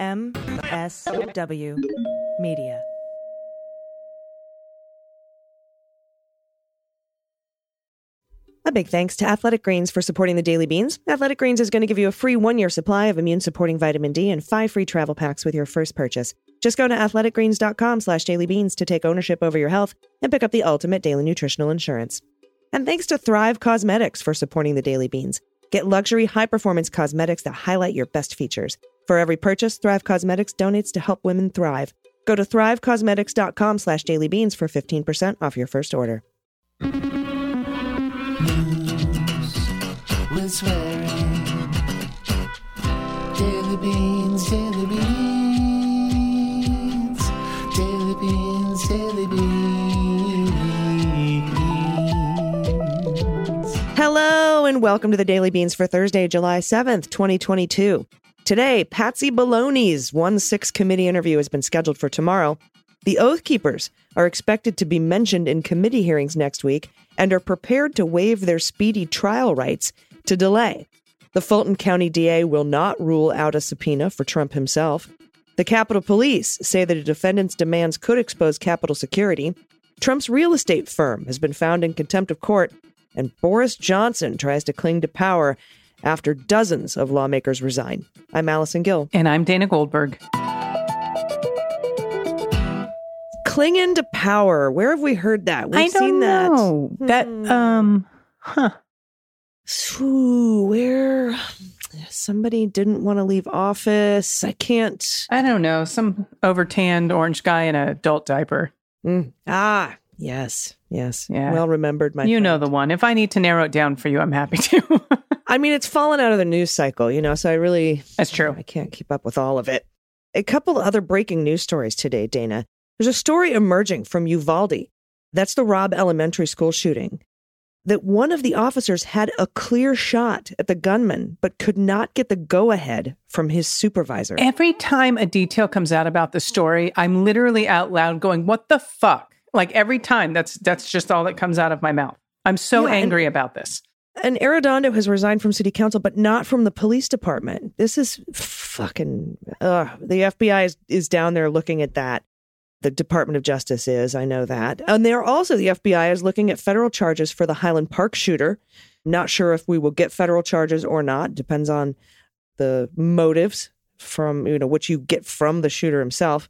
MSW Media. A big thanks to Athletic Greens for supporting the Daily Beans. Athletic Greens is going to give you a free one year supply of immune supporting vitamin D and five free travel packs with your first purchase. Just go to athleticgreens.com slash dailybeans to take ownership over your health and pick up the ultimate daily nutritional insurance. And thanks to Thrive Causemetics for supporting the Daily Beans. Get luxury high performance cosmetics that highlight your best features. For every purchase, Thrive Causemetics donates to help women thrive. Go to thrivecausemetics.com slash dailybeans for 15% off your first order. Daily beans, daily beans, daily beans, daily beans. Hello and welcome to the Daily Beans for Thursday, July 7th, 2022. Today, Patsy Baloney's 1 6 committee interview has been scheduled for tomorrow. The Oath Keepers are expected to be mentioned in committee hearings next week and are prepared to waive their speedy trial rights to delay. The Fulton County DA will not rule out a subpoena for Trump himself. The Capitol Police say that a defendant's demands could expose Capitol security. Trump's real estate firm has been found in contempt of court, and Boris Johnson tries to cling to power after dozens of lawmakers resign. I'm Allison Gill. And I'm Dana Goldberg. Clinging to power. Where have we heard that? We've seen that. know. That um huh. Ooh, where somebody didn't want to leave office. I can't. I don't know. Some overtanned orange guy in an adult diaper. Mm. Ah, yes, yes. Yeah. Well remembered, my you friend. know the one. If I need to narrow it down for you, I'm happy to. I mean, it's fallen out of the news cycle, you know, so I really That's true. I can't keep up with all of it. A couple other breaking news stories today, Dana. There's a story emerging from Uvalde. That's the Robb Elementary School shooting. That one of the officers had a clear shot at the gunman, but could not get the go ahead from his supervisor. Every time a detail comes out about the story, I'm literally out loud going, "What the fuck?" Like every time that's that's just all that comes out of my mouth. I'm so Yeah, and- angry about this. And Arredondo has resigned from city council, but not from the police department. This is fucking. The FBI is, is down there looking at that. The Department of Justice is, I know that. And they're also, the FBI is looking at federal charges for the Highland Park shooter. Not sure if we will get federal charges or not. Depends on the motives from, you know, what you get from the shooter himself.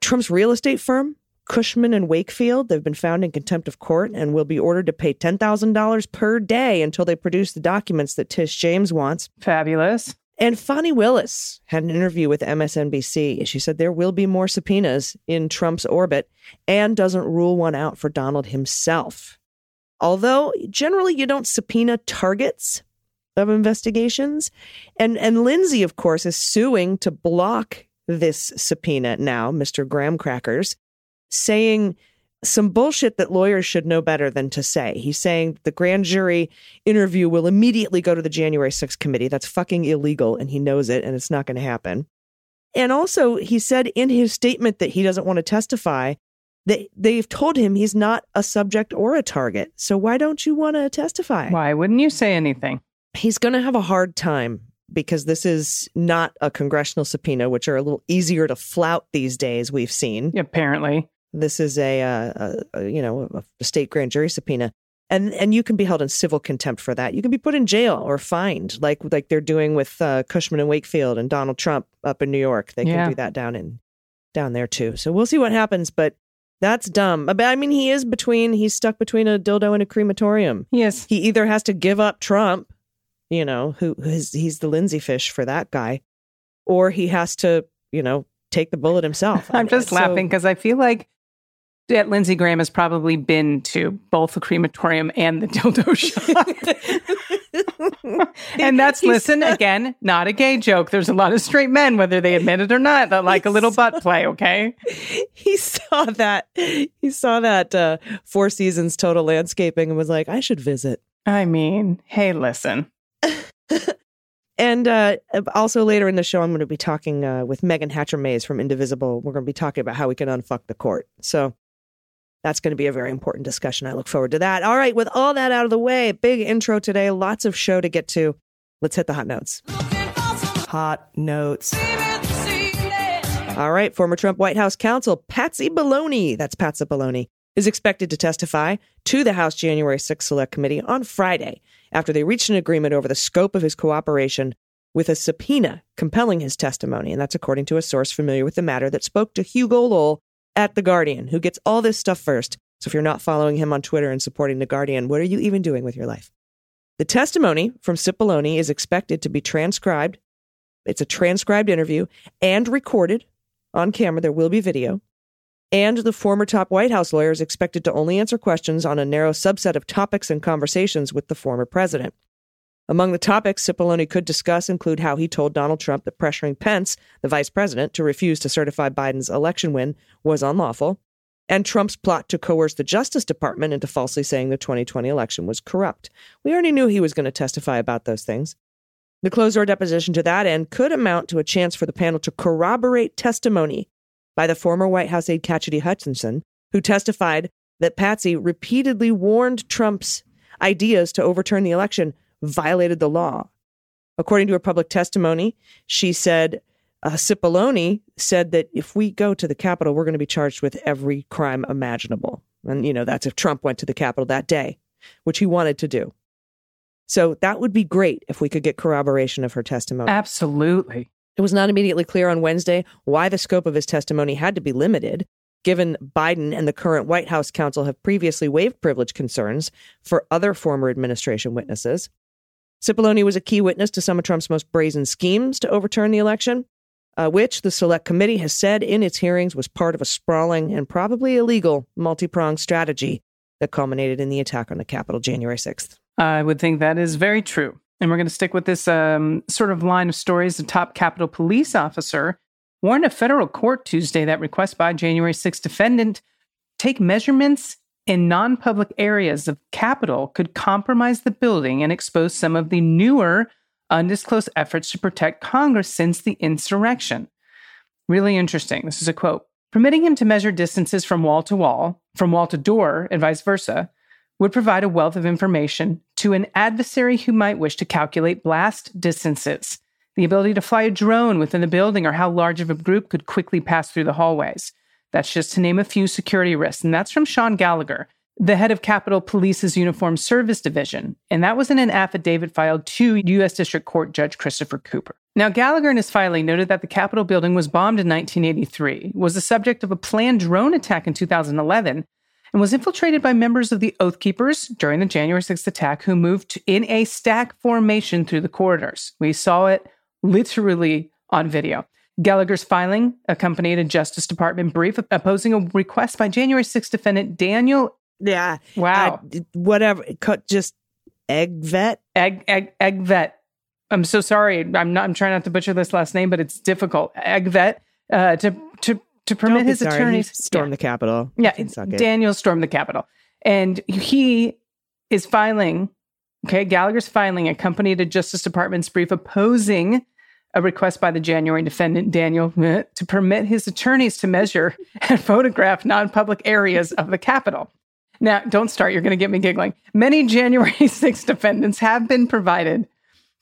Trump's real estate firm, Cushman and Wakefield, they've been found in contempt of court and will be ordered to pay $10,000 per day until they produce the documents that Tish James wants. Fabulous. And Fani Willis had an interview with MSNBC. She said there will be more subpoenas in Trump's orbit and doesn't rule one out for Donald himself. Although generally you don't subpoena targets of investigations. And and Lindsey, of course, is suing to block this subpoena now, Mr. Graham Crackers, saying some bullshit that lawyers should know better than to say. He's saying the grand jury interview will immediately go to the January 6th committee. That's fucking illegal, and he knows it, and it's not going to happen. And also, he said in his statement that he doesn't want to testify that they've told him he's not a subject or a target. So why don't you want to testify? Why wouldn't you say anything? He's going to have a hard time because this is not a congressional subpoena, which are a little easier to flout these days. We've seen Apparently. This is a, uh, a, a you know a state grand jury subpoena, and and you can be held in civil contempt for that. You can be put in jail or fined, like like they're doing with uh, Cushman and Wakefield and Donald Trump up in New York. They Yeah. can do that down in down there too. So we'll see what happens, but. That's dumb. But I mean, he is between, he's stuck between a dildo and a crematorium. Yes. He either has to give up Trump, you know, who who's he's the Lindsey fish for that guy, or he has to, you know, take the bullet himself. I'm just So- laughing because I feel like that Lindsey Graham has probably been to both the crematorium and the dildo shop. and that's, listen, again, not a gay joke. There's a lot of straight men, whether they admit it or not, that like a little butt play, okay? he saw that he saw that uh, Four Seasons Total Landscaping and was like, I should visit. I mean, hey, listen. And uh, also later in the show, I'm going to be talking uh, with Meagan Hatcher Mays from Indivisible. We're going to be talking about how we can unfuck the court. So that's going to be a very important discussion. I look forward to that. All right, with all that out of the way, big intro today, lots of show to get to. Let's hit the hot notes. Hot notes. All right, former Trump White House counsel Patsy Baloney, that's Patsy Baloney, is expected to testify to the House January 6th Select Committee on Friday after they reached an agreement over the scope of his cooperation with a subpoena compelling his testimony. And that's according to a source familiar with the matter that spoke to Hugo Lowell at The Guardian, who gets all this stuff first. So if you're not following him on Twitter and supporting The Guardian, what are you even doing with your life? The testimony from Cipollone is expected to be transcribed. It's a transcribed interview and recorded on camera. There will be video. And the former top White House lawyer is expected to only answer questions on a narrow subset of topics and conversations with the former president. Among the topics Cipollone could discuss include how he told Donald Trump that pressuring Pence, the vice president, to refuse to certify Biden's election win was unlawful, and Trump's plot to coerce the Justice Department into falsely saying the 2020 election was corrupt. We already knew he was going to testify about those things. The closed door deposition to that end could amount to a chance for the panel to corroborate testimony by the former White House aide Cassidy Hutchinson, who testified that Patsy repeatedly warned Trump's ideas to overturn the election violated the law. According to her public testimony, she said uh, Cipollone said that if we go to the Capitol, we're going to be charged with every crime imaginable. And, you know, that's if Trump went to the Capitol that day, which he wanted to do. So that would be great if we could get corroboration of her testimony. Absolutely. It was not immediately clear on Wednesday why the scope of his testimony had to be limited, given Biden and the current White House counsel have previously waived privilege concerns for other former administration witnesses. Cipollone was a key witness to some of Trump's most brazen schemes to overturn the election, uh, which the Select Committee has said in its hearings was part of a sprawling and probably illegal multi pronged strategy that culminated in the attack on the Capitol January 6th. I would think that is very true. And we're going to stick with this um, sort of line of stories. The top Capitol police officer warned a federal court Tuesday that requests by January 6th defendant take measurements in non public areas of Capitol could compromise the building and expose some of the newer, undisclosed efforts to protect Congress since the insurrection. Really interesting. This is a quote. Permitting him to measure distances from wall to wall, from wall to door, and vice versa, would provide a wealth of information to an adversary who might wish to calculate blast distances, the ability to fly a drone within the building, or how large of a group could quickly pass through the hallways. That's just to name a few security risks. And that's from Sean Gallagher, the head of Capitol Police's Uniform Service Division. And that was in an affidavit filed to U.S. District Court Judge Christopher Cooper. Now, Gallagher in his filing noted that the Capitol building was bombed in 1983, was the subject of a planned drone attack in 2011, and was infiltrated by members of the Oath Keepers during the January 6th attack who moved in a stack formation through the corridors. We saw it literally on video. Gallagher's filing accompanied a Justice Department brief opposing a request by January 6th defendant Daniel. Yeah. Wow. Uh, whatever. Cut just egg vet. Egg, egg, egg vet. I'm so sorry. I'm not. I'm trying not to butcher this last name, but it's difficult. Egg vet uh, to to to permit his sorry. attorneys He stormed the Capitol. Yeah, You can suck. Daniel stormed the Capitol, and he is filing. Okay, Gallagher's filing accompanied a Justice Department's brief opposing a request by the January defendant Daniel to permit his attorneys to measure and photograph non-public areas of the Capitol. Now, don't start. You're going to get me giggling. Many January 6 defendants have been provided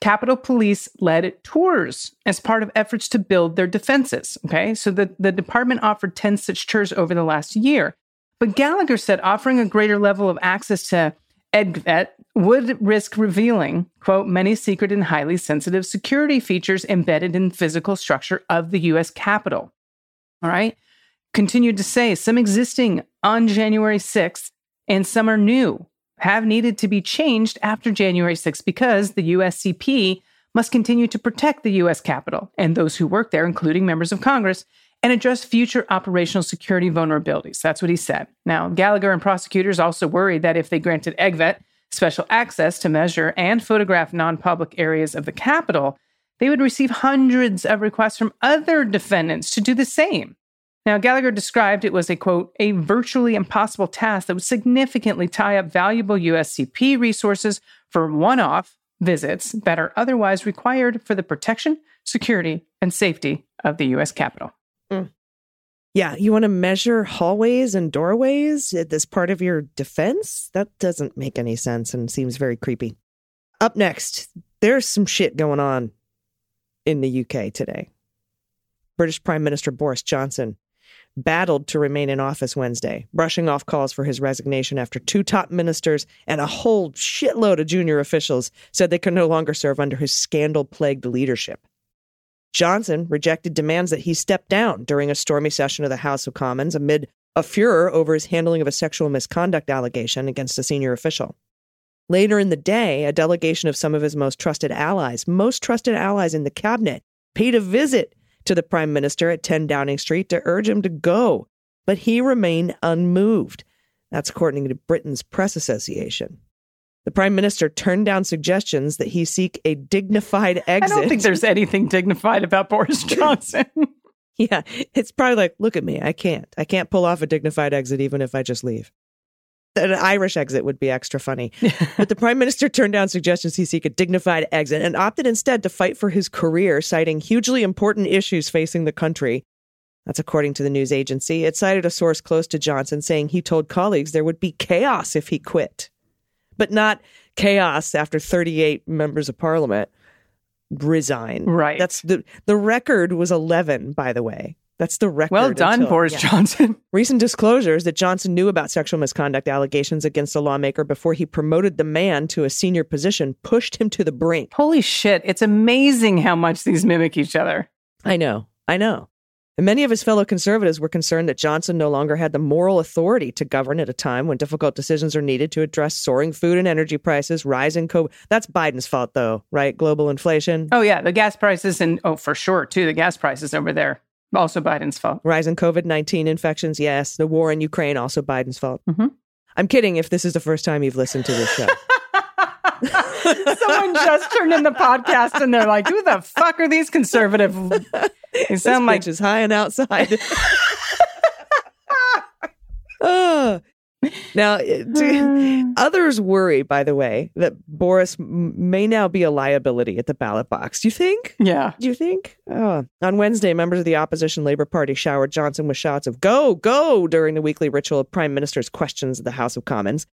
Capitol Police led tours as part of efforts to build their defenses. Okay, so the, the department offered 10 such tours over the last year. But Gallagher said offering a greater level of access to Egtvedt would risk revealing, quote, many secret and highly sensitive security features embedded in physical structure of the US Capitol. All right. Continued to say some existing on January 6th and some are new have needed to be changed after January 6th because the USCP must continue to protect the US Capitol and those who work there, including members of Congress, and address future operational security vulnerabilities. That's what he said. Now, Gallagher and prosecutors also worried that if they granted Egtvedt special access to measure and photograph non public areas of the Capitol, they would receive hundreds of requests from other defendants to do the same. Now, Gallagher described it was a quote, a virtually impossible task that would significantly tie up valuable USCP resources for one off visits that are otherwise required for the protection, security, and safety of the US Capitol. Mm. Yeah, you want to measure hallways and doorways as part of your defense? That doesn't make any sense and seems very creepy. Up next, there's some shit going on in the UK today. British Prime Minister Boris Johnson battled to remain in office Wednesday, brushing off calls for his resignation after two top ministers and a whole shitload of junior officials said they could no longer serve under his scandal plagued leadership. Johnson rejected demands that he step down during a stormy session of the House of Commons amid a furor over his handling of a sexual misconduct allegation against a senior official. Later in the day, a delegation of some of his most trusted allies, most trusted allies in the cabinet, paid a visit to the prime minister at 10 Downing Street to urge him to go, but he remained unmoved. That's according to Britain's Press Association. The prime minister turned down suggestions that he seek a dignified exit. I don't think there's anything dignified about Boris Johnson. Yeah, it's probably like, look at me. I can't. I can't pull off a dignified exit even if I just leave. An Irish exit would be extra funny. but the prime minister turned down suggestions he seek a dignified exit and opted instead to fight for his career, citing hugely important issues facing the country. That's according to the news agency. It cited a source close to Johnson saying he told colleagues there would be chaos if he quit, but not chaos after 38 members of parliament resign. Right. That's the the record was 11 by the way. That's the record. well done, until- Boris yeah. Johnson. Recent disclosures that Johnson knew about sexual misconduct allegations against a lawmaker before he promoted the man to a senior position pushed him to the brink. Holy shit. It's amazing how much these mimic each other. I know. I know. And many of his fellow conservatives were concerned that Johnson no longer had the moral authority to govern at a time when difficult decisions are needed to address soaring food and energy prices, rising COVID. That's Biden's fault, though, right? Global inflation, Oh, yeah. The gas prices, and oh, for sure, too, the gas prices over there. Also Biden's fault. rising COVID 19 infections, yes. The war in Ukraine, also Biden's fault. Mhm. I'm kidding if this is the first time you've listened to this show. Someone just turned in the podcast and they're like, who the fuck are these conservative? They sound like just high and outside. Ah. Now, do- others worry, by the way, that Boris m- may now be a liability at the ballot box. Do you think? Yeah. Do you think? Oh. On Wednesday, members of the opposition Labor Party showered Johnson with shouts of "Go, go!" during the weekly ritual of Prime Minister's questions at the House of Commons.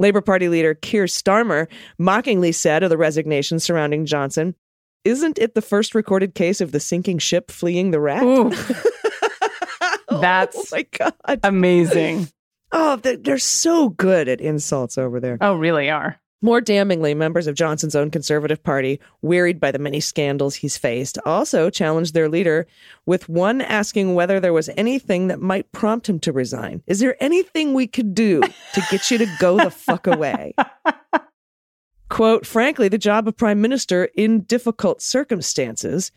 Labor Party leader Keir Starmer mockingly said of the resignation surrounding Johnson, "Isn't it the first recorded case of the sinking ship fleeing the wreck?" Ooh, oh That's- my god! amazing. Oh, they're so good at insults over there. Oh, really are. More damningly, members of Johnson's own Conservative Party, wearied by the many scandals he's faced, also challenged their leader, with one asking whether there was anything that might prompt him to resign. Is there anything we could do to get you to go the fuck away? Quote, frankly, the job of prime minister in difficult circumstances,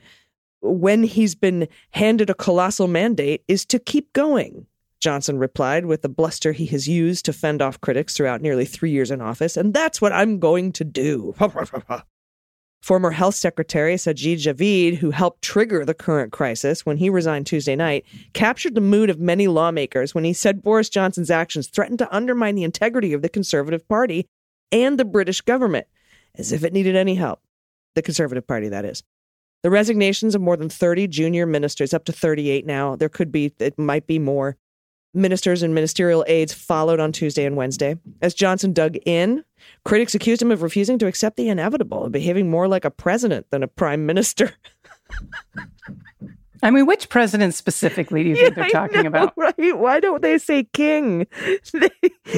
when he's been handed a colossal mandate, is to keep going. Johnson replied with the bluster he has used to fend off critics throughout nearly three years in office, and that's what I'm going to do. Former Health Secretary Sajid Javid, who helped trigger the current crisis when he resigned Tuesday night, captured the mood of many lawmakers when he said Boris Johnson's actions threatened to undermine the integrity of the Conservative Party and the British government, as if it needed any help. The Conservative Party, that is. The resignations of more than 30 junior ministers, up to 38 now, there could be, it might be more. Ministers and ministerial aides followed on Tuesday and Wednesday. As Johnson dug in, critics accused him of refusing to accept the inevitable and behaving more like a president than a prime minister. I mean, which president specifically do you think they're talking know, about? Right? Why don't they say king? They,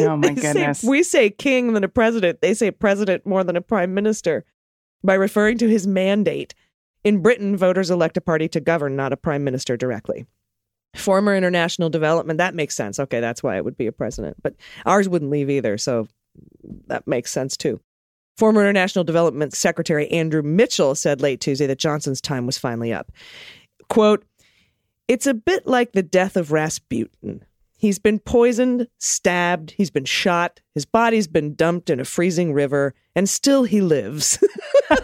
Oh, my they say- goodness. we say king than a president. They say president more than a prime minister by referring to his mandate. In Britain, voters elect a party to govern, not a prime minister directly. Former international development, that makes sense. Okay, that's why it would be a president. But ours wouldn't leave either, so that makes sense too. Former International Development Secretary Andrew Mitchell said late Tuesday that Johnson's time was finally up. Quote, it's a bit like the death of Rasputin. He's been poisoned, stabbed, he's been shot, his body's been dumped in a freezing river, and still he lives.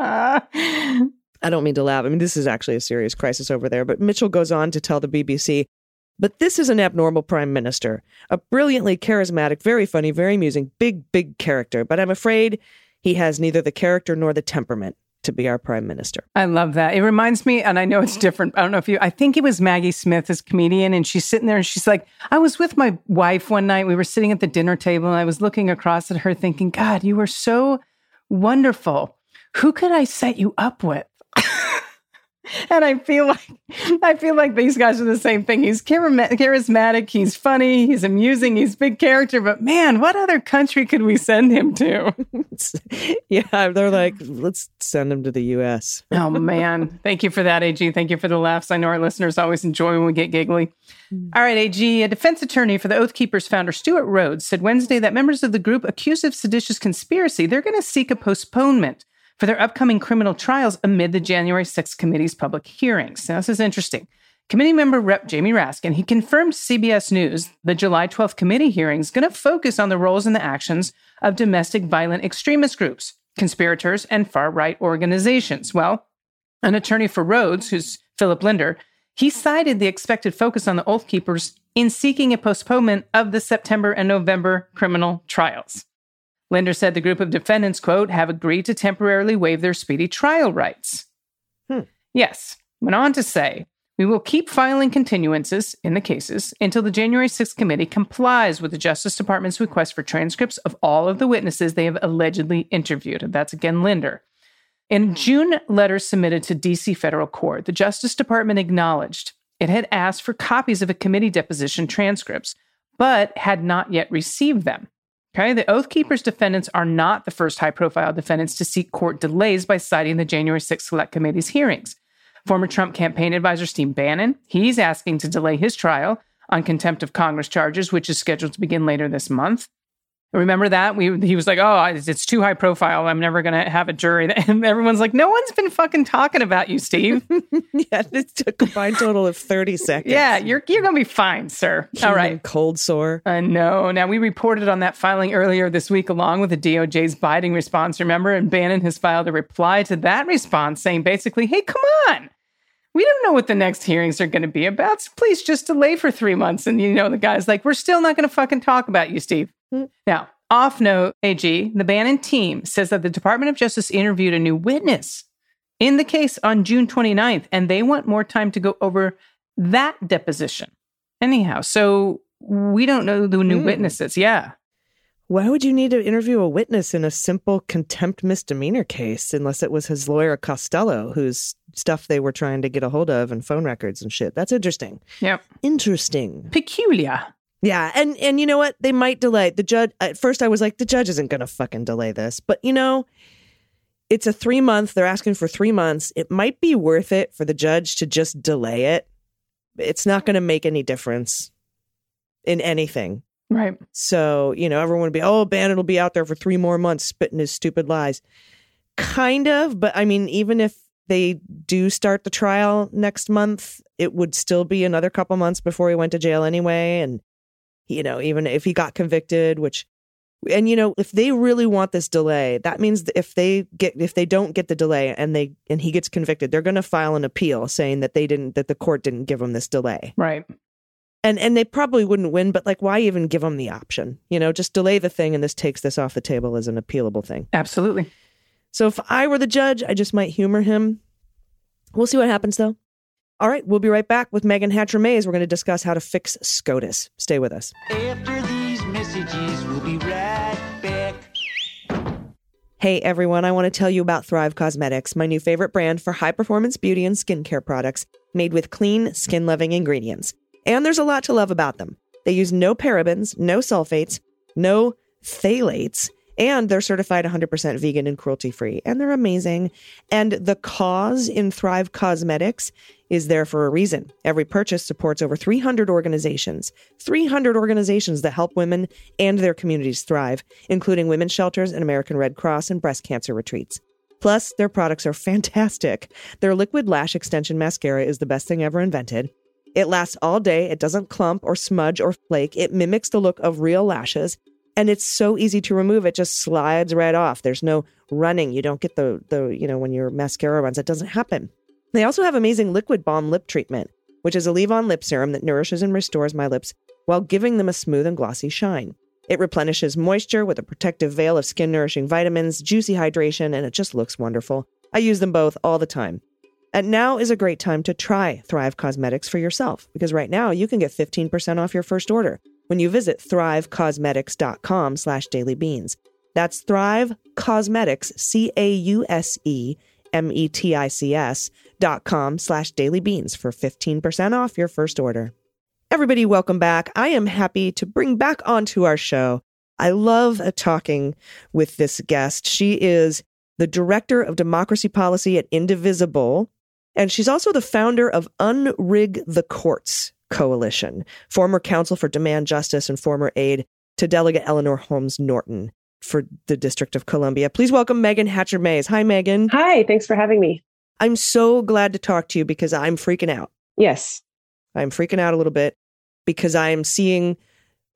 I don't mean to laugh. I mean, this is actually a serious crisis over there. But Mitchell goes on to tell the BBC, but this is an abnormal prime minister, a brilliantly charismatic, very funny, very amusing, big, big character. But I'm afraid he has neither the character nor the temperament to be our prime minister. I love that. It reminds me, and I know it's different. I don't know if you, I think it was Maggie Smith, as comedian, and she's sitting there and she's like, I was with my wife one night. We were sitting at the dinner table and I was looking across at her thinking, God, you were so wonderful. Who could I set you up with? And I feel like I feel like these guys are the same thing. He's charismatic, he's funny, he's amusing, he's big character. But man, what other country could we send him to? yeah, they're like, let's send him to the U.S. Oh man, thank you for that, AG. Thank you for the laughs. I know our listeners always enjoy when we get giggly. Mm. All right, AG. A defense attorney for the Oath Keepers founder Stewart Rhodes said Wednesday that members of the group accused of seditious conspiracy they're going to seek a postponement for their upcoming criminal trials amid the January 6th committee's public hearings. Now, this is interesting. Committee member Rep. Jamie Raskin, he confirmed CBS News the July 12th committee hearing is going to focus on the roles and the actions of domestic violent extremist groups, conspirators, and far right organizations. Well, an attorney for Rhodes, who's Philip Linder, he cited the expected focus on the Oath Keepers in seeking a postponement of the September and November criminal trials. Linder said the group of defendants, quote, have agreed to temporarily waive their speedy trial rights. Hmm. Yes, went on to say, we will keep filing continuances in the cases until the January 6th committee complies with the Justice Department's request for transcripts of all of the witnesses they have allegedly interviewed. And that's again Linder. In a June letter submitted to DC federal court, the Justice Department acknowledged it had asked for copies of a committee deposition transcripts, but had not yet received them. Okay, the Oath Keepers defendants are not the first high profile defendants to seek court delays by citing the January 6th Select Committee's hearings. Former Trump campaign advisor Steve Bannon, he's asking to delay his trial on contempt of Congress charges, which is scheduled to begin later this month. Remember that? We, he was like, oh, it's too high profile. I'm never going to have a jury. And everyone's like, no one's been fucking talking about you, Steve. yeah, it's a combined total of 30 seconds. yeah, you're, you're going to be fine, sir. All right. Cold sore. I know. Now, we reported on that filing earlier this week, along with the DOJ's Biden response, remember? And Bannon has filed a reply to that response saying basically, hey, come on. We don't know what the next hearings are going to be about. So please just delay for three months. And, you know, the guy's like, we're still not going to fucking talk about you, Steve. Now, off note, AG, the Bannon team says that the Department of Justice interviewed a new witness in the case on June 29th, and they want more time to go over that deposition. Anyhow, so we don't know the new Hmm. witnesses. Yeah. Why would you need to interview a witness in a simple contempt misdemeanor case unless it was his lawyer Costello, whose stuff they were trying to get a hold of and phone records and shit? That's interesting. Yep. Interesting. Peculiar. Yeah, and and you know what? They might delay the judge. At first, I was like, the judge isn't going to fucking delay this, but you know, it's a three month. They're asking for three months. It might be worth it for the judge to just delay it. It's not going to make any difference in anything. Right. So, you know, everyone would be, oh, Bannon will be out there for three more months spitting his stupid lies. Kind of, but I mean, even if they do start the trial next month, it would still be another couple months before he went to jail anyway. And, you know, even if he got convicted, which, and you know, if they really want this delay, that means if they get, if they don't get the delay and they, and he gets convicted, they're going to file an appeal saying that they didn't, that the court didn't give him this delay. Right. and and they probably wouldn't win but like why even give them the option? You know just delay the thing and this takes this off the table as an appealable thing. Absolutely. so if i were the judge i just might humor him. We'll see what happens though all right we'll be right back with meagan hatcher mays we're going to discuss how to fix scotus stay with us After these messages, we'll be right back. Hey everyone, I want to tell you about Thrive Causemetics, my new favorite brand for high performance beauty and skincare products made with clean, skin loving ingredients. And there's a lot to love about them. They use no parabens, no sulfates, no phthalates, and they're certified 100% vegan and cruelty free. And they're amazing. And the cause in Thrive Causemetics is there for a reason. Every purchase supports over 300 organizations, 300 organizations that help women and their communities thrive, including women's shelters and American Red Cross and breast cancer retreats. Plus, their products are fantastic. Their liquid lash extension mascara is the best thing ever invented. It lasts all day, it doesn't clump or smudge or flake, it mimics the look of real lashes. And it's so easy to remove. It just slides right off. There's no running. You don't get the the you know when your mascara runs. It doesn't happen. They also have amazing liquid balm lip treatment, which is a leave-on lip serum that nourishes and restores my lips while giving them a smooth and glossy shine. It replenishes moisture with a protective veil of skin nourishing vitamins, juicy hydration, and it just looks wonderful. I use them both all the time. And now is a great time to try Thrive Causemetics for yourself because right now you can get 15% off your first order when you visit thrivecausemetics.com slash dailybeans. That's Thrive Causemetics, C-A-U-S-E M-E-T-I-C-S dot com slash dailybeans for 15% off your first order. Everybody, welcome back. I am happy to bring back onto our show. I love talking with this guest. She is the director of democracy policy at Indivisible, and she's also the founder of Unrig the Courts Coalition, former counsel for Demand Justice and former aide to Delegate Eleanor Holmes Norton for the District of Columbia. Please welcome Meagan Hatcher Mays. Hi, Meagan. Hi, thanks for having me. I'm so glad to talk to you because I'm freaking out. Yes. I'm freaking out a little bit because I am seeing,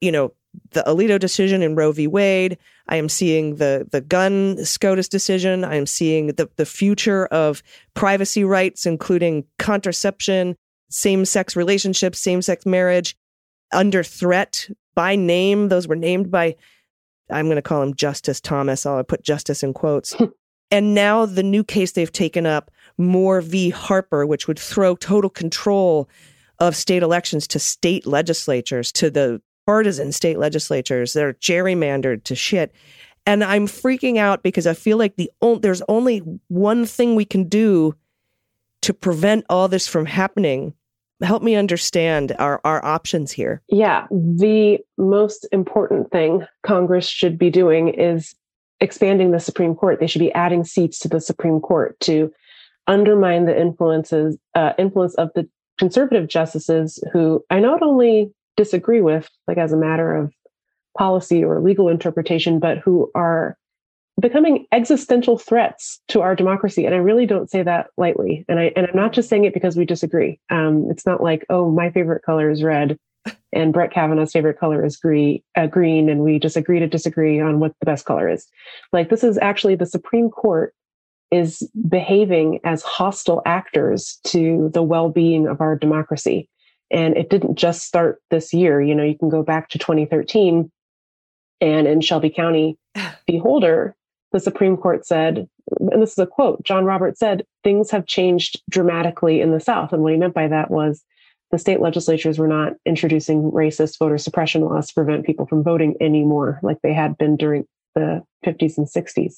you know, the Alito decision in Roe v. Wade. I am seeing the the gun SCOTUS decision. I am seeing the the future of privacy rights, including contraception, same sex relationships, same sex marriage, under threat by name. Those were named by I'm going to call him Justice Thomas. I'll put justice in quotes. and now the new case they've taken up, Moore v. Harper, which would throw total control of state elections to state legislatures, to the partisan state legislatures. They're gerrymandered to shit. And I'm freaking out because I feel like the o- there's only one thing we can do to prevent all this from happening. Help me understand our, our options here. Yeah. The most important thing Congress should be doing is expanding the Supreme Court. They should be adding seats to the Supreme Court to undermine the influences uh, influence of the conservative justices who I not only disagree with, like as a matter of policy or legal interpretation, but who are becoming existential threats to our democracy. And I really don't say that lightly. And I and I'm not just saying it because we disagree. Um, it's not like, oh, my favorite color is red, and Brett Kavanaugh's favorite color is green, uh, green, and we just agree to disagree on what the best color is. Like this is actually the Supreme Court is behaving as hostile actors to the well-being of our democracy. And it didn't just start this year. You know, you can go back to 2013 and in Shelby County v. The Supreme Court said, and this is a quote, John Roberts said, things have changed dramatically in the South. And what he meant by that was the state legislatures were not introducing racist voter suppression laws to prevent people from voting anymore, like they had been during the 50s and 60s.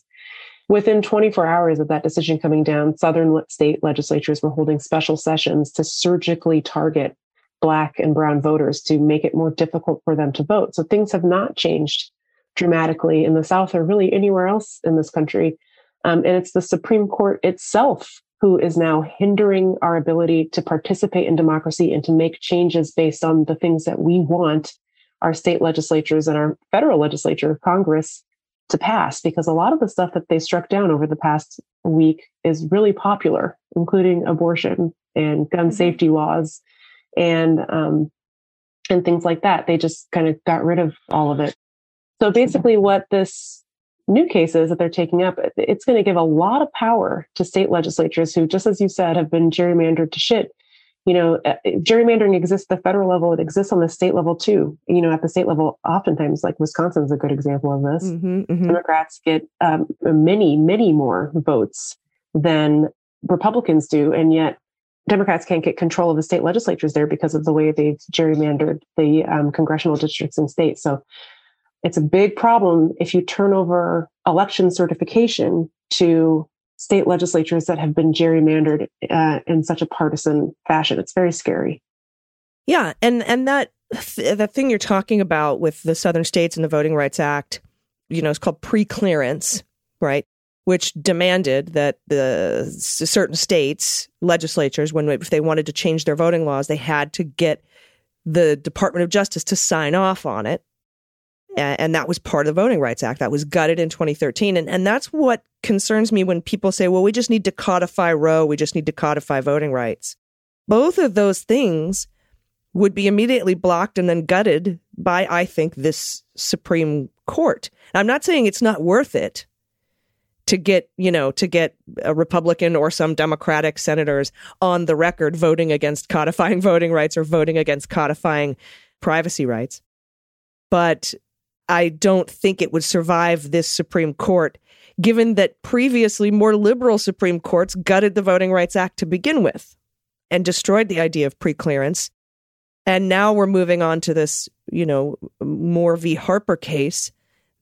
Within 24 hours of that decision coming down, Southern state legislatures were holding special sessions to surgically target Black and Brown voters to make it more difficult for them to vote. So things have not changed dramatically in the South or really anywhere else in this country. Um, and it's the Supreme Court itself who is now hindering our ability to participate in democracy and to make changes based on the things that we want our state legislatures and our federal legislature, Congress, to pass. Because a lot of the stuff that they struck down over the past week is really popular, including abortion and gun mm-hmm. safety laws and um, and things like that. They just kind of got rid of all of it. So basically, what this new case is that they're taking up, it's going to give a lot of power to state legislatures who, just as you said, have been gerrymandered to shit. You know, uh, gerrymandering exists at the federal level; it exists on the state level too. You know, at the state level, oftentimes, like Wisconsin's a good example of this. Mm-hmm, mm-hmm. Democrats get um, many, many more votes than Republicans do, and yet Democrats can't get control of the state legislatures there because of the way they've gerrymandered the um, congressional districts and states. So it's a big problem if you turn over election certification to state legislatures that have been gerrymandered uh, in such a partisan fashion. It's very scary. Yeah, and and that the thing you're talking about with the southern states and the Voting Rights Act, you know, it's called pre-clearance, right? which demanded that the certain states legislatures, when if they wanted to change their voting laws, they had to get the Department of Justice to sign off on it. And that was part of the Voting Rights Act. That was gutted in 2013. And, and that's what concerns me when people say, well, we just need to codify Roe, we just need to codify voting rights. Both of those things would be immediately blocked and then gutted by, I think, this Supreme Court. I'm not saying it's not worth it to get, you know, to get a Republican or some Democratic senators on the record voting against codifying voting rights or voting against codifying privacy rights. But I don't think it would survive this Supreme Court, given that previously more liberal Supreme Courts gutted the Voting Rights Act to begin with and destroyed the idea of preclearance. And now we're moving on to this, you know, Moore v. Harper case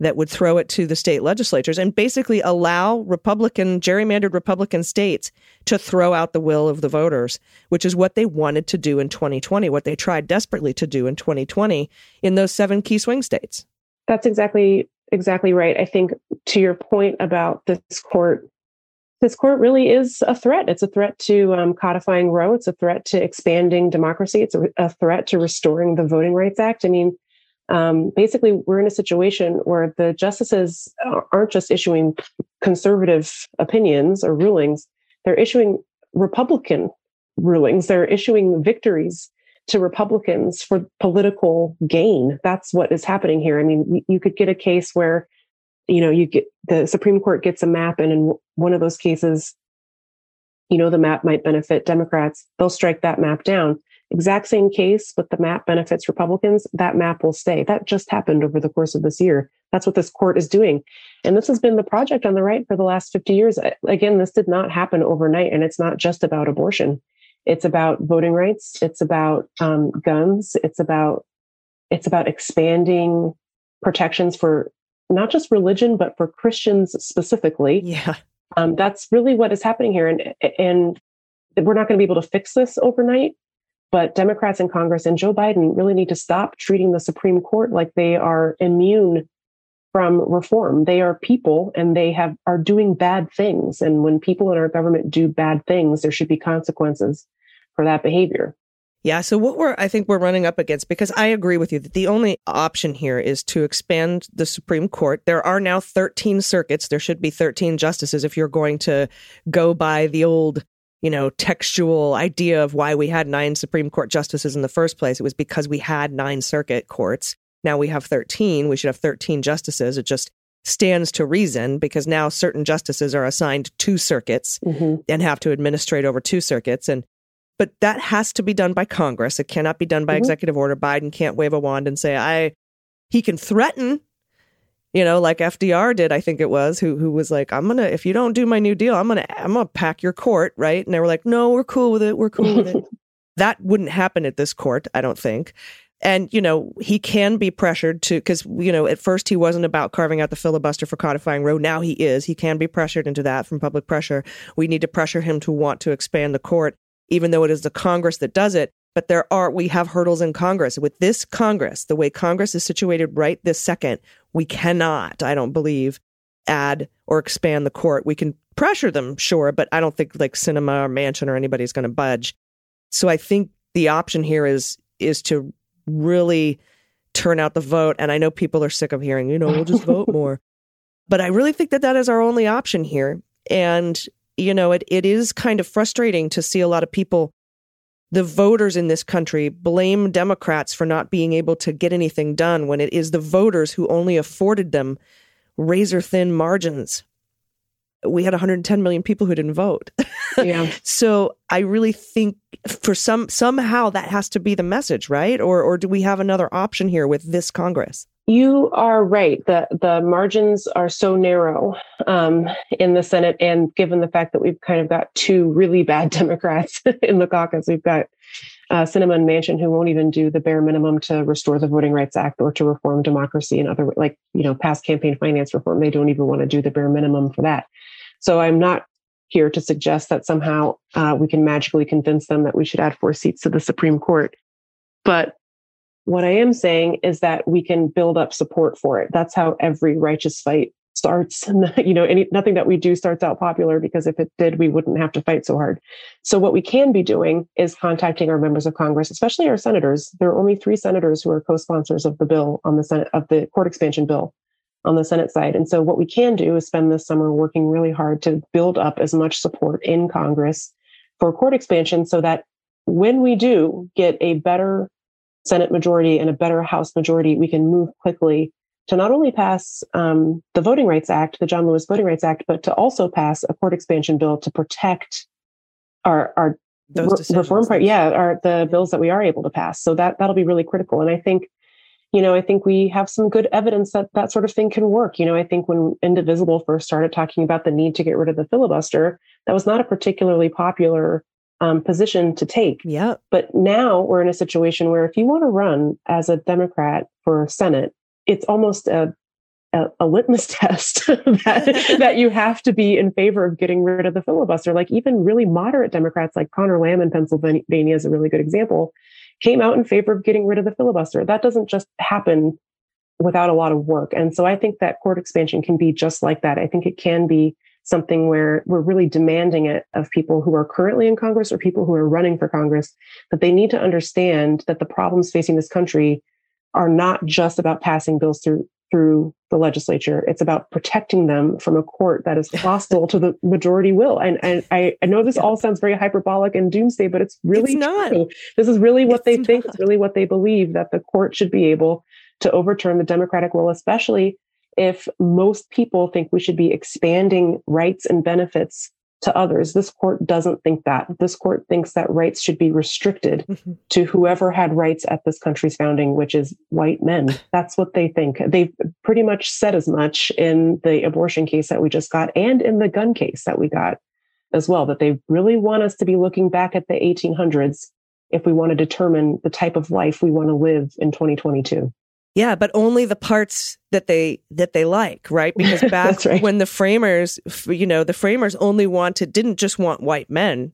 that would throw it to the state legislatures and basically allow Republican, gerrymandered Republican states to throw out the will of the voters, which is what they wanted to do in 2020, what they tried desperately to do in 2020 in those seven key swing states. That's exactly exactly right. I think to your point about this court, this court really is a threat. It's a threat to um, codifying Roe. It's a threat to expanding democracy. It's a, a threat to restoring the Voting Rights Act. I mean, um, basically, we're in a situation where the justices aren't just issuing conservative opinions or rulings, they're issuing Republican rulings, they're issuing victories to Republicans for political gain. That's what is happening here. I mean, you could get a case where, you know, you get the Supreme Court gets a map, and in one of those cases, you know, the map might benefit Democrats. They'll strike that map down exact same case, but the map benefits Republicans, that map will stay. That just happened over the course of this year. That's what this court is doing. And this has been the project on the right for the last 50 years. Again, this did not happen overnight, and it's not just about abortion. It's about voting rights. It's about um, guns. It's about it's about expanding protections for not just religion, but for Christians specifically. Yeah, um, that's really what is happening here, and and we're not going to be able to fix this overnight. But Democrats in Congress and Joe Biden really need to stop treating the Supreme Court like they are immune from reform. They are people and they have are doing bad things. And when people in our government do bad things, there should be consequences for that behavior. Yeah. So what we're, I think we're running up against, because I agree with you that the only option here is to expand the Supreme Court. There are now 13 circuits. There should be 13 justices if you're going to go by the old you know, textual idea of why we had nine Supreme Court justices in the first place. It was because we had nine circuit courts. Now we have 13. We should have 13 justices. It just stands to reason because now certain justices are assigned two circuits mm-hmm. and have to administrate over two circuits. And but that has to be done by Congress. It cannot be done by mm-hmm. executive order. Biden can't wave a wand and say, I he can threaten you know, like FDR did, I think it was, who who was like, I'm gonna if you don't do my new deal, I'm gonna I'm gonna pack your court, right? And they were like, No, we're cool with it, we're cool with it. that wouldn't happen at this court, I don't think. And you know, he can be pressured to because you know, at first he wasn't about carving out the filibuster for codifying Roe. Now he is. He can be pressured into that from public pressure. We need to pressure him to want to expand the court, even though it is the Congress that does it but there are we have hurdles in congress with this congress the way congress is situated right this second we cannot, I don't believe, add or expand the court. We can pressure them, sure, but I don't think like Sinema or Manchin or anybody's going to budge. So I think the option here is is to really turn out the vote. And I know people are sick of hearing, you know, we'll just vote more. But I really think that that is our only option here. And, you know, it, it is kind of frustrating to see a lot of people the voters in this country blame Democrats for not being able to get anything done when it is the voters who only afforded them razor thin margins. We had 110 million people who didn't vote. Yeah. so I really think for some somehow that has to be the message, right? Or or do we have another option here with this Congress? You are right. The the margins are so narrow um, in the Senate, and given the fact that we've kind of got two really bad Democrats in the caucus, we've got uh, Sinema and Manchin who won't even do the bare minimum to restore the Voting Rights Act or to reform democracy and other like you know past campaign finance reform. They don't even want to do the bare minimum for that. So I'm not here to suggest that somehow uh, we can magically convince them that we should add four seats to the Supreme Court. But what I am saying is that we can build up support for it. That's how every righteous fight starts. you know, any, nothing that we do starts out popular because if it did, we wouldn't have to fight so hard. So what we can be doing is contacting our members of Congress, especially our senators. There are only three senators who are co-sponsors of the bill on the Senate of the court expansion bill on the Senate side. And so what we can do is spend this summer working really hard to build up as much support in Congress for court expansion so that when we do get a better Senate majority and a better House majority, we can move quickly to not only pass um, the Voting Rights Act, the John Lewis Voting Rights Act, but to also pass a court expansion bill to protect our our re- reform part. Yeah, our the bills that we are able to pass. So that that'll be really critical. And I think, you know, I think we have some good evidence that that sort of thing can work. You know, I think when Indivisible first started talking about the need to get rid of the filibuster, that was not a particularly popular um, position to take. Yeah. But now we're in a situation where if you want to run as a Democrat for Senate, it's almost a a, a litmus test that, that you have to be in favor of getting rid of the filibuster. Like even really moderate Democrats, like Conor Lamb in Pennsylvania, is a really good example, came out in favor of getting rid of the filibuster. That doesn't just happen without a lot of work. And so I think that court expansion can be just like that. I think it can be something where we're really demanding it of people who are currently in Congress or people who are running for Congress that they need to understand that the problems facing this country are not just about passing bills through through the legislature. It's about protecting them from a court that is hostile to the majority will. And, and I, I know this yeah. all sounds very hyperbolic and doomsday, but it's really it's not. True. This is really what it's they not. think. It's really what they believe that the court should be able to overturn the democratic will, especially if most people think we should be expanding rights and benefits to others. This court doesn't think that. This court thinks that rights should be restricted mm-hmm. to whoever had rights at this country's founding, which is white men. That's what they think. They've pretty much said as much in the abortion case that we just got and in the gun case that we got as well, that they really want us to be looking back at the 1800s if we want to determine the type of life we want to live in 2022. Yeah, but only the parts that they that they like, right? Because back right. when the framers, you know, the framers only wanted didn't just want white men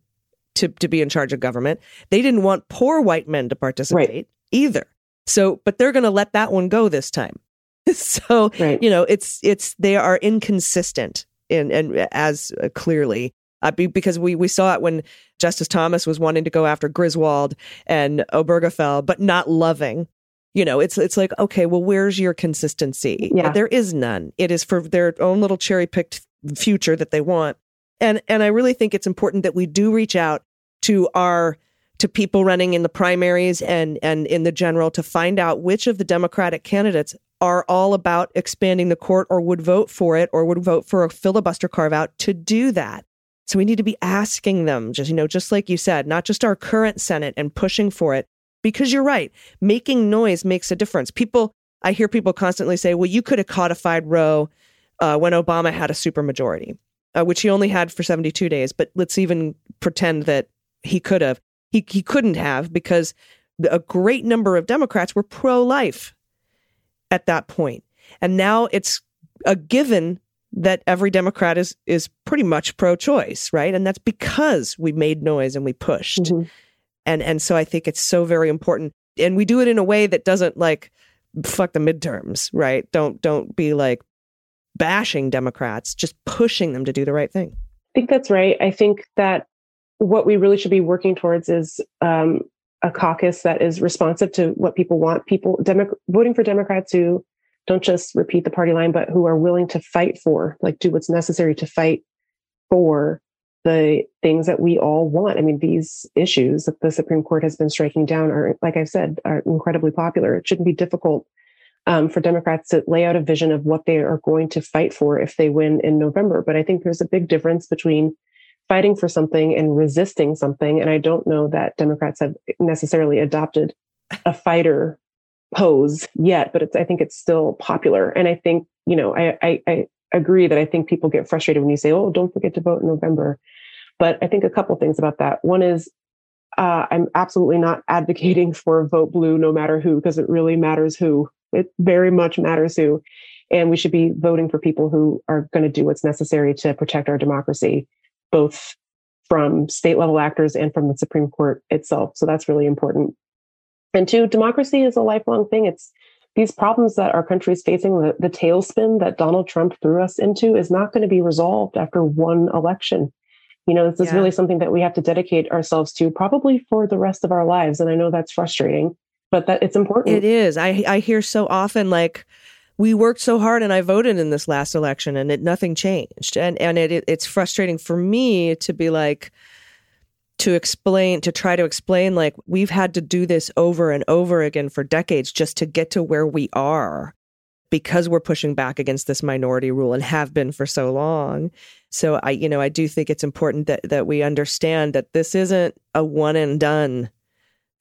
to to be in charge of government. They didn't want poor white men to participate right. either. So, but they're going to let that one go this time. so, right. you know, it's it's they are inconsistent in and as uh, clearly uh, because we we saw it when Justice Thomas was wanting to go after Griswold and Obergefell, but not loving you know it's it's like okay well where's your consistency? Yeah. there is none. It is for their own little cherry picked future that they want. And and i really think it's important that we do reach out to our to people running in the primaries and and in the general to find out which of the democratic candidates are all about expanding the court or would vote for it or would vote for a filibuster carve out to do that. So we need to be asking them just you know just like you said not just our current senate and pushing for it because you're right. Making noise makes a difference. People, I hear people constantly say, well, you could have codified Roe uh, when Obama had a supermajority, uh, which he only had for 72 days. But let's even pretend that he could have. He, he couldn't have because a great number of Democrats were pro life at that point. And now it's a given that every Democrat is is pretty much pro choice, right? And that's because we made noise and we pushed. Mm-hmm. And and so I think it's so very important. And we do it in a way that doesn't like fuck the midterms, right? Don't don't be like bashing Democrats, just pushing them to do the right thing. I think that's right. I think that what we really should be working towards is um, a caucus that is responsive to what people want. People Demo- voting for Democrats who don't just repeat the party line, but who are willing to fight for, like, do what's necessary to fight for the things that we all want. I mean, these issues that the Supreme Court has been striking down are, like I said, are incredibly popular. It shouldn't be difficult um, for Democrats to lay out a vision of what they are going to fight for if they win in November. But I think there's a big difference between fighting for something and resisting something. And I don't know that Democrats have necessarily adopted a fighter pose yet, but it's, I think it's still popular. And I think, you know, I, I, I agree that I think people get frustrated when you say, "Oh, don't forget to vote in November." But I think a couple things about that. One is uh, I'm absolutely not advocating for vote blue no matter who, because it really matters who. It very much matters who. And we should be voting for people who are going to do what's necessary to protect our democracy, both from state level actors and from the Supreme Court itself. So that's really important. And two, democracy is a lifelong thing. It's these problems that our country is facing, the, the tailspin that Donald Trump threw us into, is not going to be resolved after one election. You know, this is really something that we have to dedicate ourselves to probably for the rest of our lives. And I know that's frustrating, but that it's important. It is. I I hear so often like we worked so hard and I voted in this last election and it nothing changed. And and it, it it's frustrating for me to be like, to explain to try to explain like we've had to do this over and over again for decades just to get to where we are because we're pushing back against this minority rule and have been for so long. So i you know i do think it's important that that we understand that this isn't a one and done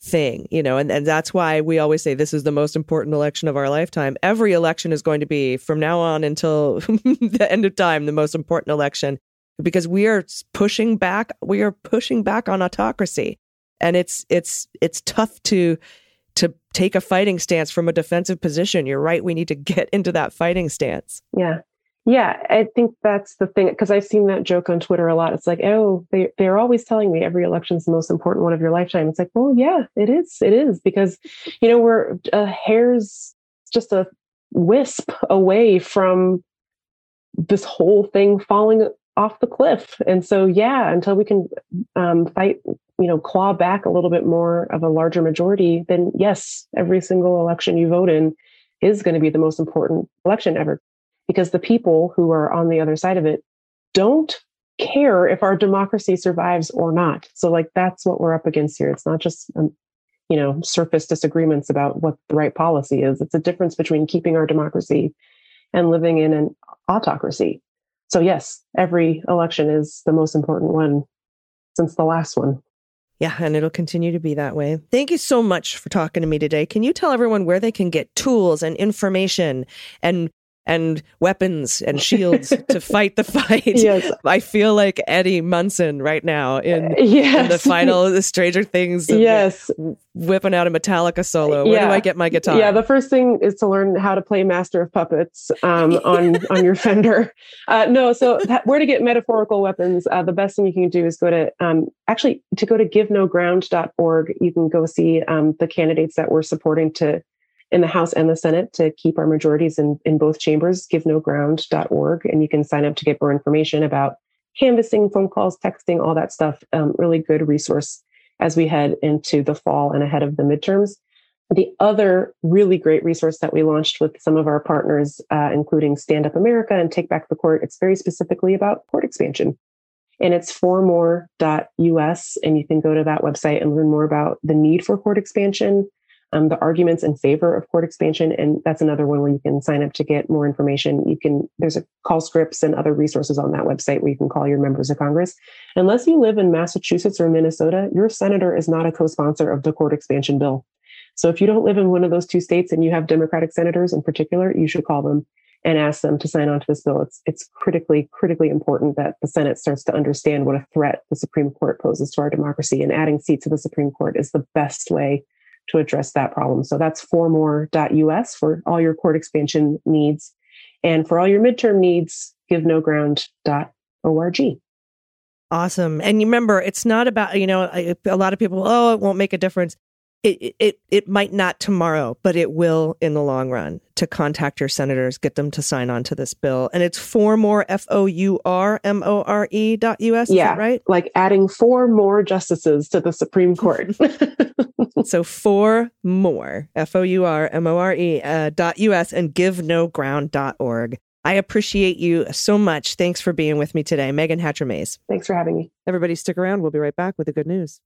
thing you know and, and that's why we always say this is the most important election of our lifetime. Every election is going to be from now on until the end of time the most important election because we are pushing back we are pushing back on autocracy and it's it's it's tough to to take a fighting stance from a defensive position. You're right. We need to get into that fighting stance. Yeah. Yeah, I think that's the thing because I've seen that joke on Twitter a lot. It's like, oh, they they're always telling me every election is the most important one of your lifetime. It's like, well, yeah, it is. It is because you know we're a hair's just a wisp away from this whole thing falling off the cliff. And so, yeah, until we can um, fight, you know, claw back a little bit more of a larger majority, then yes, every single election you vote in is going to be the most important election ever because the people who are on the other side of it don't care if our democracy survives or not. So, like, that's what we're up against here. It's not just, um, you know, surface disagreements about what the right policy is. It's a difference between keeping our democracy and living in an autocracy. So, yes, every election is the most important one since the last one. Yeah, and it'll continue to be that way. Thank you so much for talking to me today. Can you tell everyone where they can get tools and information and and weapons and shields to fight the fight. Yes. I feel like Eddie Munson right now in, yes. in the final the Stranger Things. Yes. Whipping out a Metallica solo. Where yeah. do I get my guitar? Yeah, the first thing is to learn how to play Master of Puppets um, on on your Fender. Uh, no, so that, where to get metaphorical weapons? Uh, the best thing you can do is go to um, actually to go to givenoground.org. You can go see um, the candidates that we're supporting to in the House and the Senate to keep our majorities in, in both chambers, givenoground.org. And you can sign up to get more information about canvassing, phone calls, texting, all that stuff. Um, really good resource as we head into the fall and ahead of the midterms. The other really great resource that we launched with some of our partners, uh, including Stand Up America and Take Back the Court, it's very specifically about court expansion. And it's fourmore.us. And you can go to that website and learn more about the need for court expansion, um, the arguments in favor of court expansion. And that's another one where you can sign up to get more information. You can, there's a call scripts and other resources on that website where you can call your members of Congress. Unless you live in Massachusetts or Minnesota, your senator is not a co sponsor of the court expansion bill. So if you don't live in one of those two states and you have Democratic senators in particular, you should call them and ask them to sign on to this bill. It's it's critically critically important that the Senate starts to understand what a threat the Supreme Court poses to our democracy, and adding seats to the Supreme Court is the best way to address that problem. So that's fourmore.us for all your court expansion needs. And for all your midterm needs, givenoground.org. Awesome. And remember, it's not about, you know, a lot of people, oh, it won't make a difference it, it it might not tomorrow, but it will in the long run to contact your senators, get them to sign on to this bill. And it's four more F O U R M O R E dot U S. Yeah. right? Like adding four more justices to the Supreme Court. so four more F O U R M O R E uh, dot U S and give no ground dot org. I appreciate you so much. Thanks for being with me today, Meagan Hatcher Mays. Thanks for having me. Everybody, stick around. We'll be right back with the good news.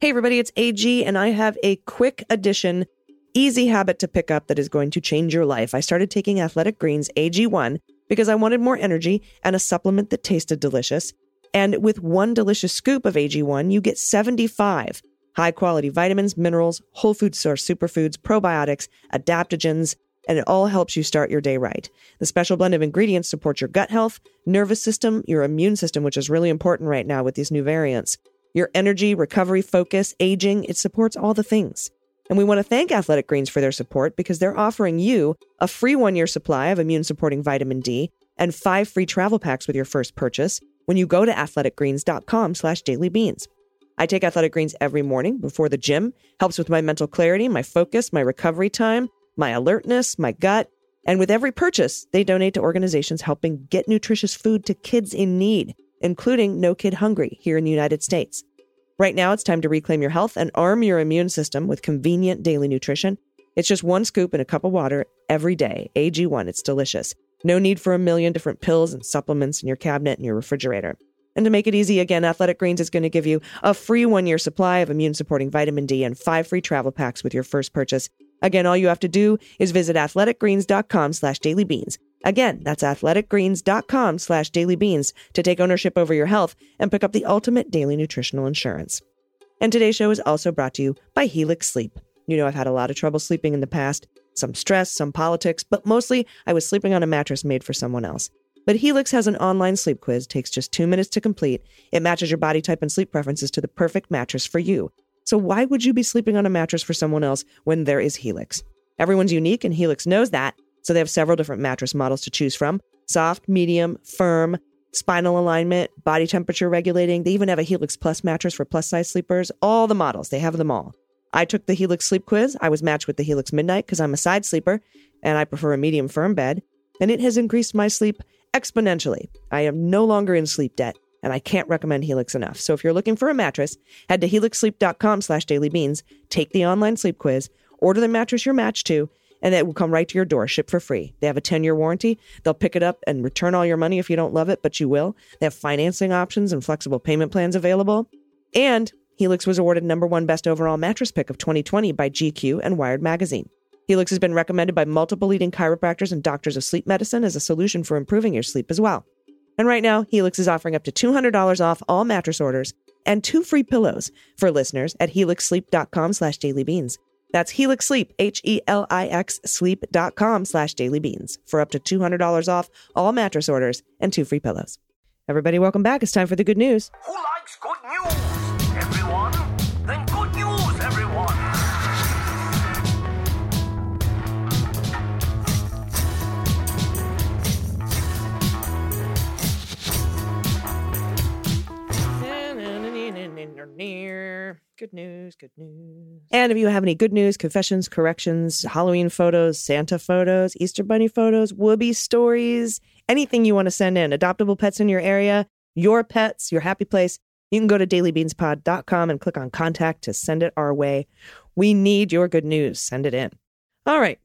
Hey, everybody, it's AG, and I have a quick addition, easy habit to pick up that is going to change your life. I started taking Athletic Greens AG1 because I wanted more energy and a supplement that tasted delicious. And with one delicious scoop of AG1, you get 75 high quality vitamins, minerals, whole food source superfoods, probiotics, adaptogens, and it all helps you start your day right. The special blend of ingredients supports your gut health, nervous system, your immune system, which is really important right now with these new variants your energy, recovery, focus, aging, it supports all the things. And we want to thank Athletic Greens for their support because they're offering you a free one year supply of immune supporting vitamin D and five free travel packs with your first purchase when you go to athleticgreens.com slash dailybeans. I take Athletic Greens every morning before the gym, helps with my mental clarity, my focus, my recovery time, my alertness, my gut. And with every purchase, they donate to organizations helping get nutritious food to kids in need including No Kid Hungry here in the United States. Right now, it's time to reclaim your health and arm your immune system with convenient daily nutrition. It's just one scoop in a cup of water every day. AG1, it's delicious. No need for a million different pills and supplements in your cabinet and your refrigerator. And to make it easy, again, Athletic Greens is going to give you a free one year supply of immune supporting vitamin D and five free travel packs with your first purchase. Again, all you have to do is visit athleticgreens.com slash dailybeans. Again, that's athleticgreens.com slash dailybeans to take ownership over your health and pick up the ultimate daily nutritional insurance. And today's show is also brought to you by Helix Sleep. You know, I've had a lot of trouble sleeping in the past, some stress, some politics, but mostly I was sleeping on a mattress made for someone else. But Helix has an online sleep quiz, takes just two minutes to complete. It matches your body type and sleep preferences to the perfect mattress for you. So why would you be sleeping on a mattress for someone else when there is Helix? Everyone's unique and Helix knows that. So they have several different mattress models to choose from soft, medium, firm, spinal alignment, body temperature regulating. They even have a Helix Plus mattress for plus size sleepers. All the models, they have them all. I took the Helix sleep quiz. I was matched with the Helix Midnight because I'm a side sleeper and I prefer a medium firm bed. And it has increased my sleep exponentially. I am no longer in sleep debt and I can't recommend Helix enough. So if you're looking for a mattress, head to helixsleep.com slash dailybeans, take the online sleep quiz, order the mattress you're matched to, and it will come right to your door, shipped for free. They have a 10 year warranty. They'll pick it up and return all your money if you don't love it, but you will. They have financing options and flexible payment plans available. And Helix was awarded number one best overall mattress pick of 2020 by GQ and Wired Magazine. Helix has been recommended by multiple leading chiropractors and doctors of sleep medicine as a solution for improving your sleep as well. And right now, Helix is offering up to $200 off all mattress orders and two free pillows for listeners at helixsleep.com slash dailybeans. That's Helix Sleep, H-E-L-I-X sleep.com slash dailybeans for up to $200 off all mattress orders and two free pillows. Everybody, welcome back. It's time for the good news. Who likes good news? Good news, good news. And if you have any good news, confessions, corrections, Halloween photos, Santa photos, Easter Bunny photos, Whoopi stories, anything you want to send in, adoptable pets in your area, your pets, your happy place, you can go to dailybeanspod.com and click on contact to send it our way. We need your good news. Send it in. All right.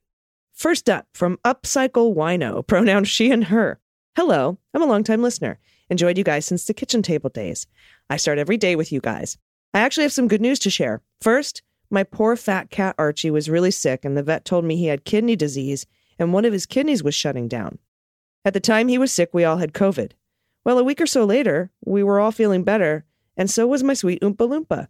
First up from Upcycle Wino, pronoun she and her. Hello, I'm a longtime listener. Enjoyed you guys since the kitchen table days. I start every day with you guys. I actually have some good news to share. First, my poor fat cat Archie was really sick, and the vet told me he had kidney disease and one of his kidneys was shutting down. At the time he was sick, we all had COVID. Well, a week or so later, we were all feeling better, and so was my sweet Oompa Loompa.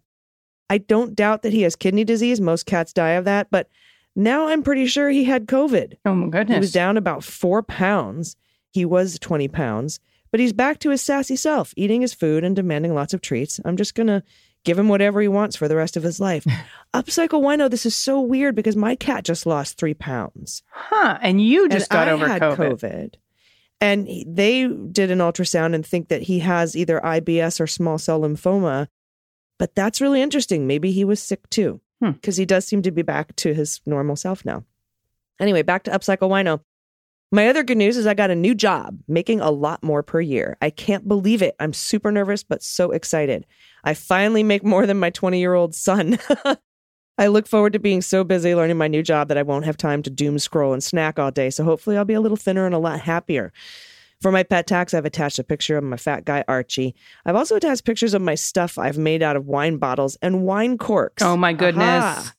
I don't doubt that he has kidney disease. Most cats die of that, but now I'm pretty sure he had COVID. Oh my goodness. He was down about four pounds. He was 20 pounds, but he's back to his sassy self, eating his food and demanding lots of treats. I'm just going to give him whatever he wants for the rest of his life. Upcycle Wino, this is so weird because my cat just lost three pounds. Huh. And you just and got I over COVID. COVID. And they did an ultrasound and think that he has either IBS or small cell lymphoma. But that's really interesting. Maybe he was sick too, Hmm. because he does seem to be back to his normal self now. Anyway, back to Upcycle Wino. My other good news is I got a new job, making a lot more per year. I can't believe it. I'm super nervous, but so excited. I finally make more than my 20 year old son. I look forward to being so busy learning my new job that I won't have time to doom scroll and snack all day. So hopefully I'll be a little thinner and a lot happier. For my pet tax, I've attached a picture of my fat guy Archie. I've also attached pictures of my stuff I've made out of wine bottles and wine corks. Oh my goodness. Aha.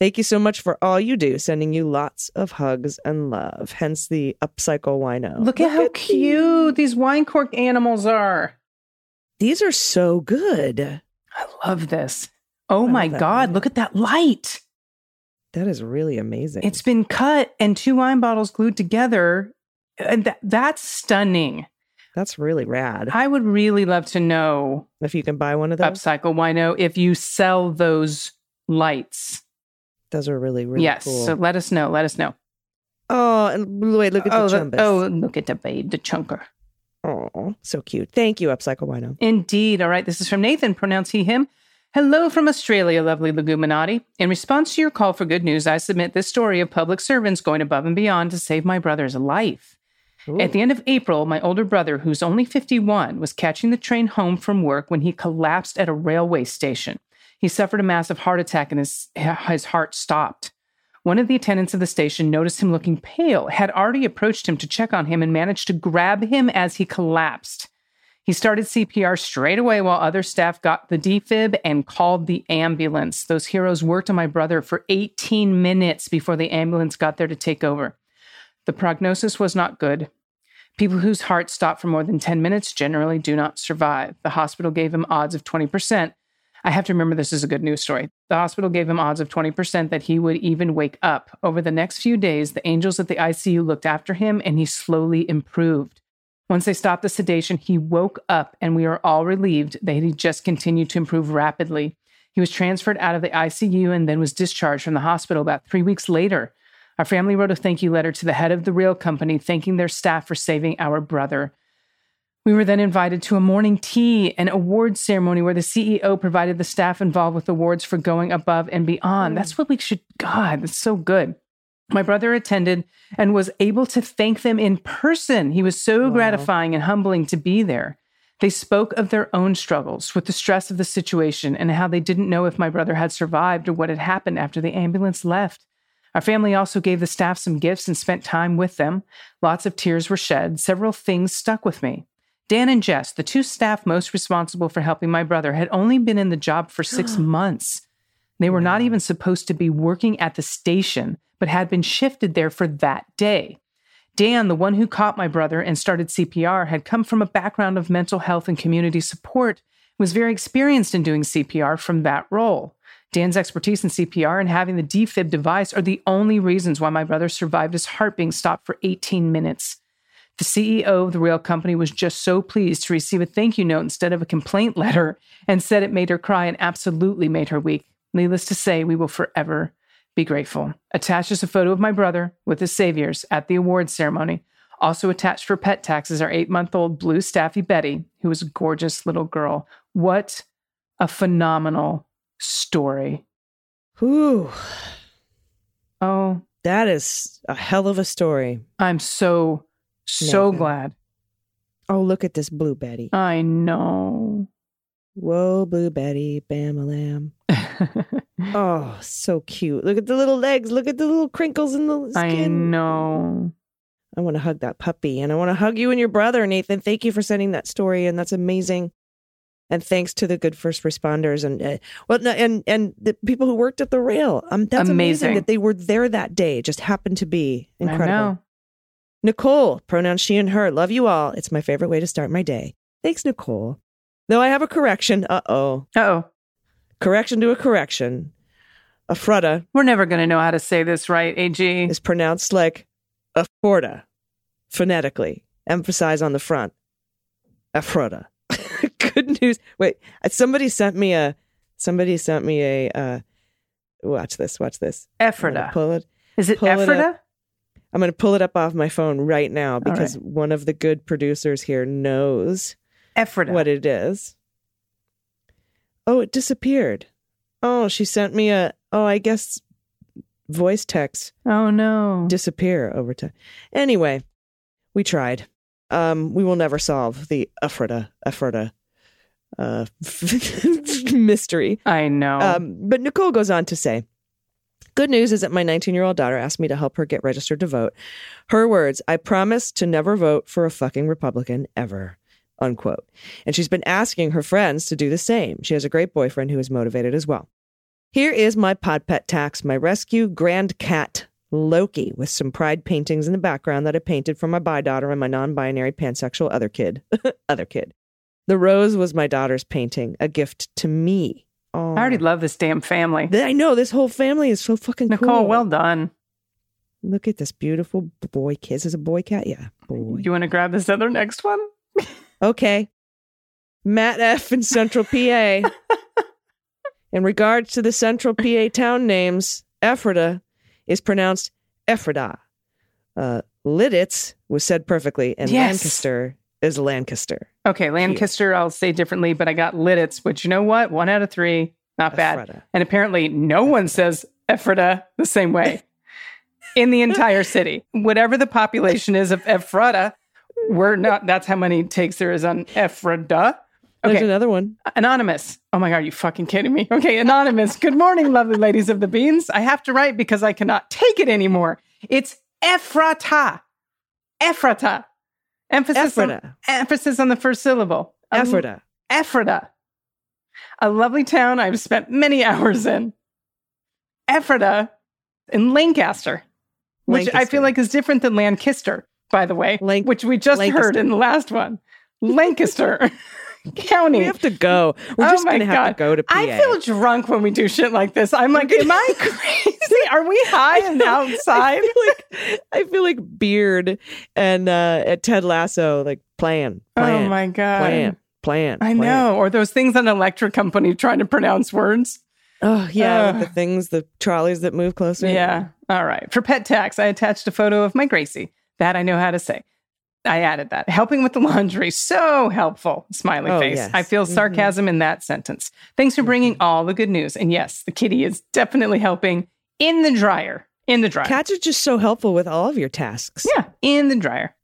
Thank you so much for all you do, sending you lots of hugs and love. Hence the upcycle wino. Look at how cute these wine cork animals are. These are so good. I love this. Oh my God, wine. look at that light. That is really amazing. It's been cut and two wine bottles glued together. And that, that's stunning. That's really rad. I would really love to know, If you can buy one of those, Upcycle Wino, if you sell those lights. Those are really, really yes. cool. So let us know. Let us know. oh, and wait, look at oh, the the- oh, look at the babe, the chunker. Oh, so cute. Thank you, Upcycle Wino. Indeed. All right. This is from Nathan. Pronounce he, him. Hello from Australia, lovely Leguminati. In response to your call for good news, I submit this story of public servants going above and beyond to save my brother's life. At the end of April, my older brother, who's only 51, was catching the train home from work when he collapsed at a railway station. He suffered a massive heart attack and his, his heart stopped. One of the attendants of the station noticed him looking pale, had already approached him to check on him, and managed to grab him as he collapsed. He started CPR straight away while other staff got the defib and called the ambulance. Those heroes worked on my brother for 18 minutes before the ambulance got there to take over. The prognosis was not good. People whose hearts stop for more than 10 minutes generally do not survive. The hospital gave him odds of 20%. I have to remember this is a good news story. The hospital gave him odds of 20% that he would even wake up. Over the next few days, the angels at the ICU looked after him and he slowly improved. Once they stopped the sedation, he woke up and we are all relieved that he just continued to improve rapidly. He was transferred out of the ICU and then was discharged from the hospital about three weeks later. Our family wrote a thank you letter to the head of the rail company, thanking their staff for saving our brother. We were then invited to a morning tea and awards ceremony where the CEO provided the staff involved with awards for going above and beyond. That's what we should, God, that's so good. My brother attended and was able to thank them in person. He was so Wow. gratifying and humbling to be there. They spoke of their own struggles with the stress of the situation and how they didn't know if my brother had survived or what had happened after the ambulance left. Our family also gave the staff some gifts and spent time with them. Lots of tears were shed. Several things stuck with me. Dan and Jess, the two staff most responsible for helping my brother, had only been in the job for six months. They were not even supposed to be working at the station, but had been shifted there for that day. Dan, the one who caught my brother and started CPR, had come from a background of mental health and community support, was very experienced in doing CPR from that role. Dan's expertise in CPR and having the defib device are the only reasons why my brother survived his heart being stopped for 18 minutes. The CEO of the rail company was just so pleased to receive a thank you note instead of a complaint letter and said it made her cry and absolutely made her weak. Needless to say, we will forever be grateful. Attached is a photo of my brother with his saviors at the awards ceremony. Also attached for pet tax is our eight month old blue staffy Betty, who is a gorgeous little girl. What a phenomenal story. Whew. Oh, That is a hell of a story. I'm so, so glad. Oh, look at this blue Betty. I know. Whoa, blue Betty, bam a lamb. Oh, so cute. Look at the little legs. Look at the little crinkles in the skin. I know. I want to hug that puppy and I want to hug you and your brother, Nathan. Thank you for sending that story. And that's amazing. And thanks to the good first responders and uh, well, and and the people who worked at the rail. Um, that's amazing. Amazing. that they were there that day. It just happened to be incredible. Nicole, pronouns she and her. Love you all. It's my favorite way to start my day. Thanks, Nicole. Though I have a correction. Uh oh. Oh, Correction to a correction. Afrutta we're never going to know how to say this right, AG. is pronounced like Afforda, phonetically. Emphasize on the front. Afrota. Good news. Wait, uh, somebody sent me a. Somebody sent me a. Uh, watch this. Watch this. Ephrata. Pull it. Is it Ephrata? I'm going to pull it up off my phone right now because right. one of the good producers here knows Ephrata. what it is. Oh, it disappeared. Oh, she sent me a. Oh, I guess voice text oh, no. disappear over time. Anyway, we tried. Um, we will never solve the Ephrata Ephrata uh, mystery. I know. Um, but Nicole goes on to say, Good news is that my 19 year old daughter asked me to help her get registered to vote. Her words, I promise to never vote for a fucking Republican ever. Unquote. And she's been asking her friends to do the same. She has a great boyfriend who is motivated as well. Here is my pod pet tax, my rescue grand cat, Loki, with some pride paintings in the background that I painted for my bi daughter and my non binary pansexual other kid. other kid. The rose was my daughter's painting, a gift to me. Oh. I already love this damn family. I know this whole family is so fucking Nicole, cool. well done. Look at this beautiful boy cat. Is a boy cat? Yeah, boy. You want to grab this other next one? Okay. Matt F. in Central PA. in regards to the Central PA town names, Ephrata is pronounced Ephrata. Uh, Lititz was said perfectly, and Yes. Lancaster is Lancaster. Okay, Lancaster, I'll say differently, but I got Lititz, which you know what? One out of three. Not bad. Ephrata. And apparently, no one says Ephrata the same way in the entire city. Whatever the population is of Ephrata, we're not, that's how many takes there is on Ephrata. There's Okay, another one. Anonymous. Oh my God, are you fucking kidding me? Okay, Anonymous. Good morning, lovely ladies of the beans. I have to write because I cannot take it anymore. It's Ephrata. Ephrata. Emphasis, On, emphasis on the first syllable. Ephrata. Ephrata. A lovely town I've spent many hours in. Ephrata in Lancaster, which I feel like is different than Lancaster, by the way, which we just heard in the last one. Lancaster County. We have to go. We're Oh just going to have to go to PA. I feel drunk when we do shit like this. I'm like, am I crazy? Are we high and outside? I feel like I feel like Beard and uh, at Ted Lasso, like plan, playing, oh my god! Plan, plan. I plant. know. Or those things an electric company trying to pronounce words. Oh yeah, Ugh. the things, the trolleys that move closer. Yeah. All right. For pet tax, I attached a photo of my Gracie. That I know how to say. I added that. Helping with the laundry. So helpful. Smiley Oh, face. yes. I feel Mhm. sarcasm in that sentence. Thanks for bringing all the good news. And yes, the kitty is definitely helping in the dryer. In the dryer. Cats are just so helpful with all of your tasks. yeah. In the dryer.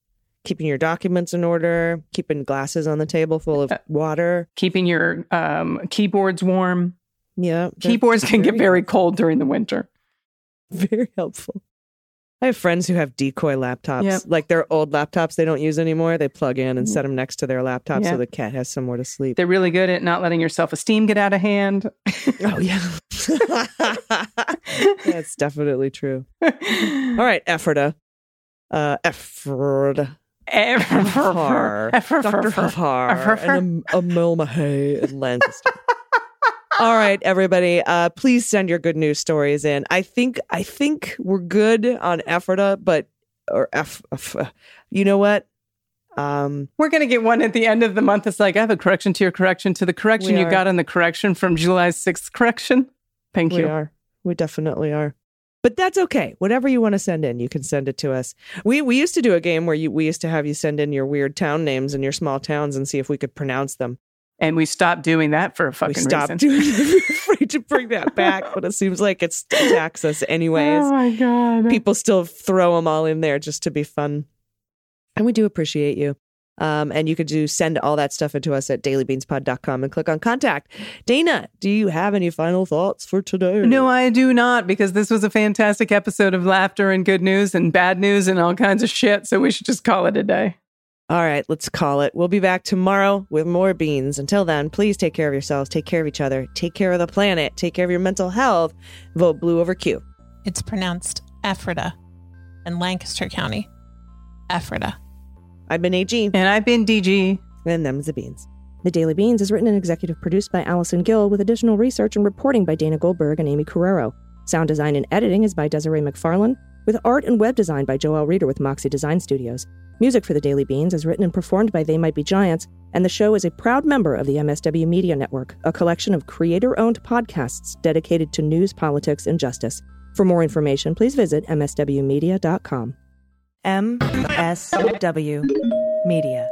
Keeping your documents in order, keeping glasses on the table full of Uh, water. Keeping your um, keyboards warm. Yeah. Keyboards can get very cold during the winter. very helpful. I have friends who have decoy laptops, Yep. like their old laptops they don't use anymore. They plug in and set them next to their laptop Yeah. so the cat has somewhere to sleep. They're really good at not letting your self esteem get out of hand. oh yeah, that's definitely true. All right, Ephrata, uh, Ephrata, Har, Doctor Har, and Am- Emil Mahay in Lancaster. All right, everybody. Uh, please send your good news stories in. I think I think we're good on Ephrata, but or F, F you know what? Um, We're going to get one at the end of the month. It's like, I have a correction to your correction to the correction you are. got on the correction from July 6th correction. Thank we you. are. We definitely are. But that's okay. Whatever you want to send in, you can send it to us. We we used to do a game where you we used to have you send in your weird town names and your small towns and see if we could pronounce them. And we stopped doing that for a fucking we stopped reason. doing it. We're afraid to bring that back, but it seems like it still attacks us anyways. Oh my God. People still throw them all in there just to be fun. And we do appreciate you. Um, and you could do send all that stuff into us at dailybeanspod.com and click on contact. Dana, do you have any final thoughts for today? No, I do not, because this was a fantastic episode of laughter and good news and bad news and all kinds of shit. So we should just call it a day. All right, let's call it. We'll be back tomorrow with more beans. Until then, please take care of yourselves, take care of each other, take care of the planet, take care of your mental health. Vote blue over Q. It's pronounced Ephrata in Lancaster County. Ephrata. I've been AG, And I've been DG. and them's the beans. The Daily Beans is written and executive produced by Allison Gill with additional research and reporting by Dana Goldberg and Aimee Carrero. Sound design and editing is by Desiree McFarlane, with art and web design by Joel Reeder with Moxie Design Studios. Music for The Daily Beans is written and performed by They Might Be Giants, and the show is a proud member of the MSW Media Network, a collection of creator owned podcasts dedicated to news, politics, and justice. For more information, please visit MSWmedia.com. MSW Media.